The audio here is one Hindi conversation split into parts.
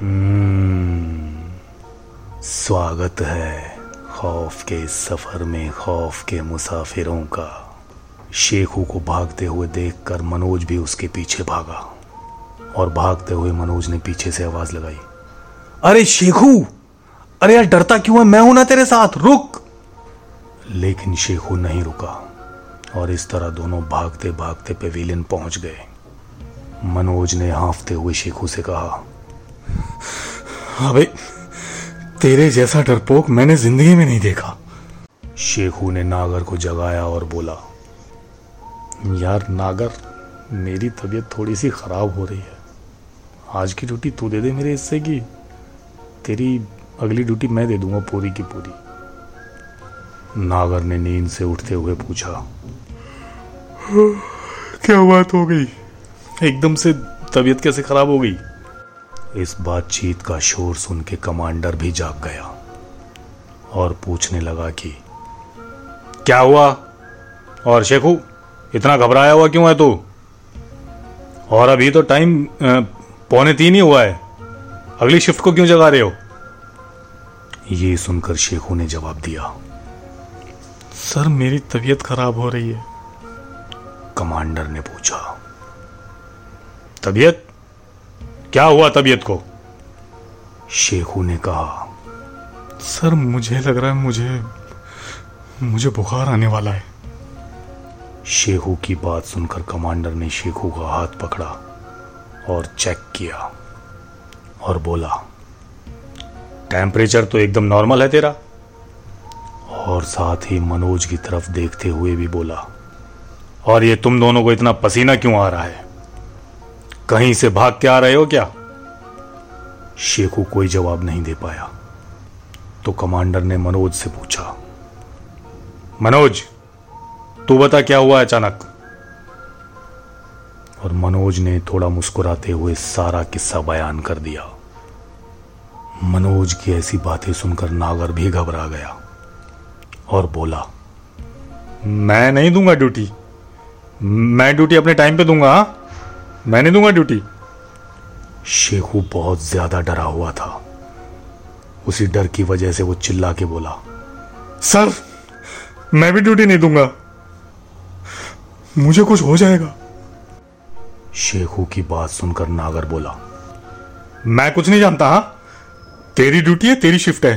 हम्म, स्वागत है खौफ के सफ़र में खौफ के मुसाफिरों का। शेखू को भागते हुए देखकर मनोज भी उसके पीछे भागा और भागते हुए मनोज ने पीछे से आवाज़ लगाई। अरे शेखू! अरे यार डरता क्यों है? मैं हूँ ना तेरे साथ रुक! लेकिन शेखू नहीं रुका और इस तरह दोनों भागते भागते पेविलियन पहुँच गए। मनोज ने हाफते हुए शेखू से कहा अबे तेरे जैसा डरपोक मैंने ज़िंदगी में नहीं देखा। शेखू ने नागर को जगाया और बोला यार नागर मेरी तबीयत थोड़ी सी खराब हो रही है। आज की ड्यूटी तू दे दे मेरे हिस्से की तेरी अगली ड्यूटी मैं दे दूँगा पूरी की पूरी। नागर ने नींद से उठते हुए पूछा क्या बात हो गई? एकदम से तबीयत कैसे खराब हो गई? इस बातचीत का शोर सुन के कमांडर भी जाग गया और पूछने लगा कि, क्या हुआ? और शेखू, इतना घबराया हुआ क्यों है तू? और अभी तो टाइम पौने तीन ही हुआ है। अगली शिफ्ट को क्यों जगा रहे हो? ये सुनकर शेखू ने जवाब दिया, सर, मेरी तबीयत खराब हो रही है। कमांडर ने पूछा, तबीयत? क्या हुआ तबीयत को? शेखू ने कहा सर मुझे लग रहा है मुझे मुझे बुखार आने वाला है। शेखू की बात सुनकर कमांडर ने शेखू का हाथ पकड़ा और चेक किया और बोला टेम्परेचर तो एकदम नॉर्मल है तेरा? और साथ ही मनोज की तरफ़ देखते हुए भी बोला और ये तुम दोनों को इतना पसीना क्यों आ रहा है? कहीं से भाग के आ रहे हो क्या? शेखू कोई जवाब नहीं दे पाया। तो कमांडर ने मनोज से पूछा, मनोज, तू बता क्या हुआ अचानक? और मनोज ने थोड़ा मुस्कुराते हुए सारा किस्सा बयान कर दिया। मनोज की ऐसी बातें सुनकर नागर भी घबरा गया और बोला, मैं नहीं दूँगा ड्यूटी। मैं ड्यूटी अपने टाइम पे दूँगा, हा? मैं नहीं दूँगा ड्यूटी। शेखू बहुत ज़्यादा डरा हुआ था। उसी डर की वजह से वो चिल्ला के बोला, सर, मैं भी ड्यूटी नहीं दूँगा। मुझे कुछ हो जाएगा। शेखू की बात सुनकर नागर बोला, मैं कुछ नहीं जानता, हा? तेरी ड्यूटी है, तेरी शिफ्ट है।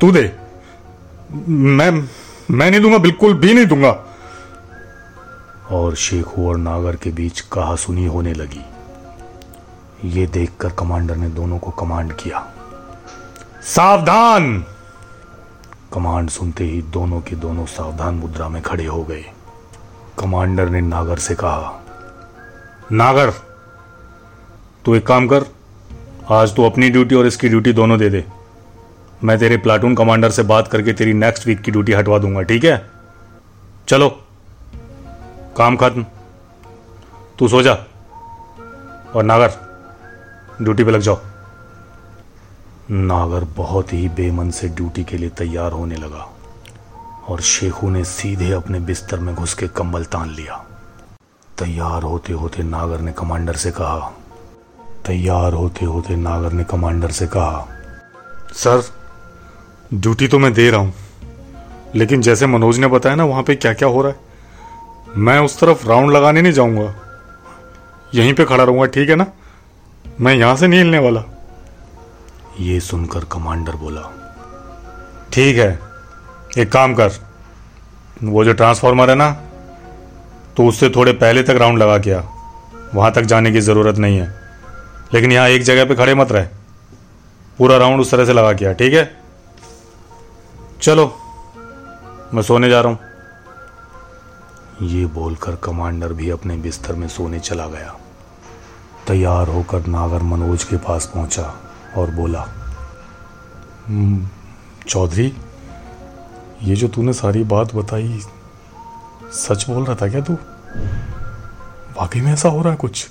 तू दे। मैं मैं नहीं दूँगा, बिल्कुल भी नहीं दूँगा। और शेखू और नागर के बीच कहा सुनी होने लगी। ये देखकर कमांडर ने दोनों को कमांड किया। सावधान! कमांड सुनते ही दोनों के दोनों सावधान मुद्रा में खड़े हो गए। कमांडर ने नागर से कहा, नागर, तू एक काम कर, आज तू अपनी ड्यूटी और इसकी ड्यूटी दोनों दे दे। मैं तेरे प्लाटून कमांडर से बात करके तेरी नेक्स्ट वीक की ड्यूटी हटवा दूँगा, ठीक है? चलो काम खत्म। तू सो जा। और नागर, ड्यूटी पे लग जाओ। नागर बहुत ही बेमन से ड्यूटी के लिए तैयार होने लगा। और शेखू ने सीधे अपने बिस्तर में घुस के कंबल तान लिया। तैयार होते होते नागर ने कमांडर से कहा, तैयार होते होते नागर ने कमांडर से कहा, सर, ड्यूटी तो मैं दे रहा हूँ, लेकिन जैसे मनोज ने बताया ना, वहाँ पे क्या क्या हो रहा है? मैं उस तरफ़ राउंड लगाने नहीं जाऊँगा। यहीं पे खड़ा रहूँगा, ठीक है ना? मैं यहाँ से नहीं हिलने वाला। ये सुनकर कमांडर बोला, ठीक है, एक काम कर, वो जो ट्रांसफॉर्मर है ना तो उससे थोड़े पहले तक राउंड लगा के आ, वहाँ तक जाने की ज़रूरत नहीं है। लेकिन यहाँ एक जगह पे खड़े मत रहे, पूरा राउंड उस तरह से लगा के आ, ठीक है? चलो, मैं सोने जा रहा हूँ। ये बोलकर कमांडर भी अपने बिस्तर में सोने चला गया। तैयार होकर नागर मनोज के पास पहुँचा और बोला "हम्म, चौधरी ये जो तूने सारी बात बताई सच बोल रहा था क्या तू? वाकई में ऐसा हो रहा है कुछ?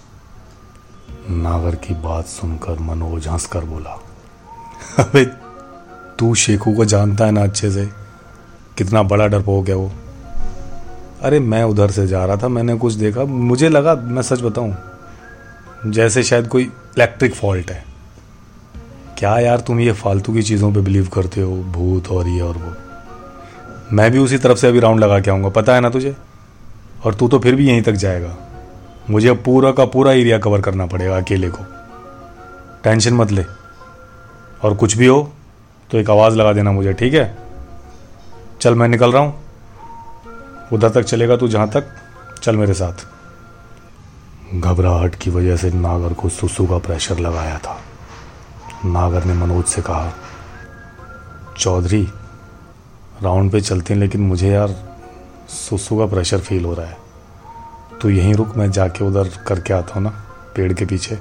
नागर की बात सुनकर मनोज हंसकर बोला अबे तू शेखू को जानता है ना अच्छे से? कितना बड़ा डरपोक है वो। अरे मैं उधर से जा रहा था, मैंने कुछ देखा। मुझे लगा, मैं सच बताऊँ, जैसे शायद कोई इलेक्ट्रिक फॉल्ट है। क्या यार तुम ये फालतू की चीज़ों पे बिलीव करते हो? भूत और ये और वो। मैं भी उसी तरफ़ से अभी राउंड लगा के आऊँगा, पता है ना तुझे? और तू तो फिर भी यहीं तक जाएगा। मुझे अब पूरा का पूरा एरिया कवर करना पड़ेगा अकेले को। टेंशन मत ले। और कुछ भी हो तो एक आवाज़ लगा देना मुझे, ठीक है? चल, मैं निकल रहा हूँ। उधर तक चलेगा तू जहाँ तक? चल मेरे साथ। घबराहट की वजह से नागर को सुसु का प्रेशर लगाया था। नागर ने मनोज से कहा, चौधरी, राउंड पे चलते हैं, लेकिन मुझे यार सुसु का प्रेशर फील हो रहा है। तू यहीं रुक, मैं जाके उधर करके आता हूँ ना, पेड़ के पीछे?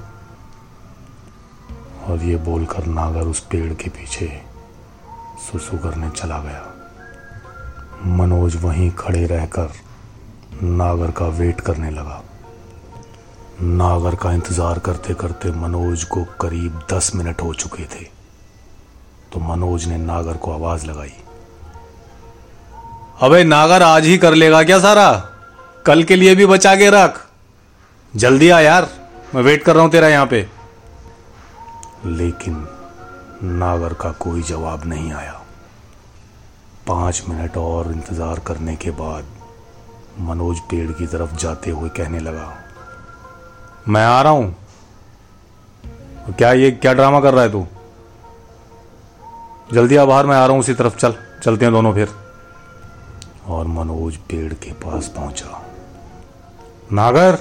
और ये बोलकर नागर उस पेड़ के पीछे सुसु करने चला गया। मनोज वहीं खड़े रहकर नागर का वेट करने लगा। नागर का इंतज़ार करते करते मनोज को करीब दस मिनट हो चुके थे। तो मनोज ने नागर को आवाज़ लगाई। अबे नागर आज ही कर लेगा क्या सारा? कल के लिए भी बचा के रख। जल्दी आ यार, मैं वेट कर रहा हूँ तेरा यहाँ पे। लेकिन नागर का कोई जवाब नहीं आया। पाँच मिनट और इंतज़ार करने के बाद मनोज पेड़ की तरफ़ जाते हुए कहने लगा, मैं आ रहा हूँ। क्या ये, क्या ड्रामा कर रहा है तू? जल्दी आ, बाहर मैं आ रहा हूँ उसी तरफ़, चल, चलते हैं दोनों फिर। और मनोज पेड़ के पास पहुँचा। नागर,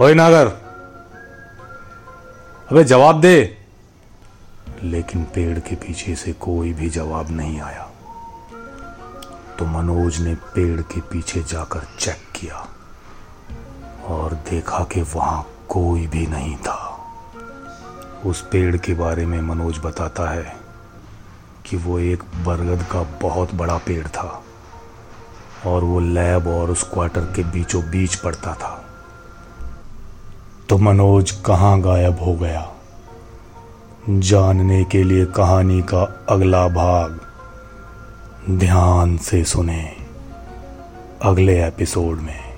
ओए नागर, अबे जवाब दे। लेकिन पेड़ के पीछे से कोई भी जवाब नहीं आया। तो मनोज ने पेड़ के पीछे जाकर चेक किया और देखा कि वहाँ कोई भी नहीं था। उस पेड़ के बारे में मनोज बताता है कि वो एक बरगद का बहुत बड़ा पेड़ था और वो लैब और उस क्वार्टर के बीचों बीच पड़ता था। तो मनोज कहाँ गायब हो गया? जानने के लिए कहानी का अगला भाग ध्यान से सुने अगले एपिसोड में।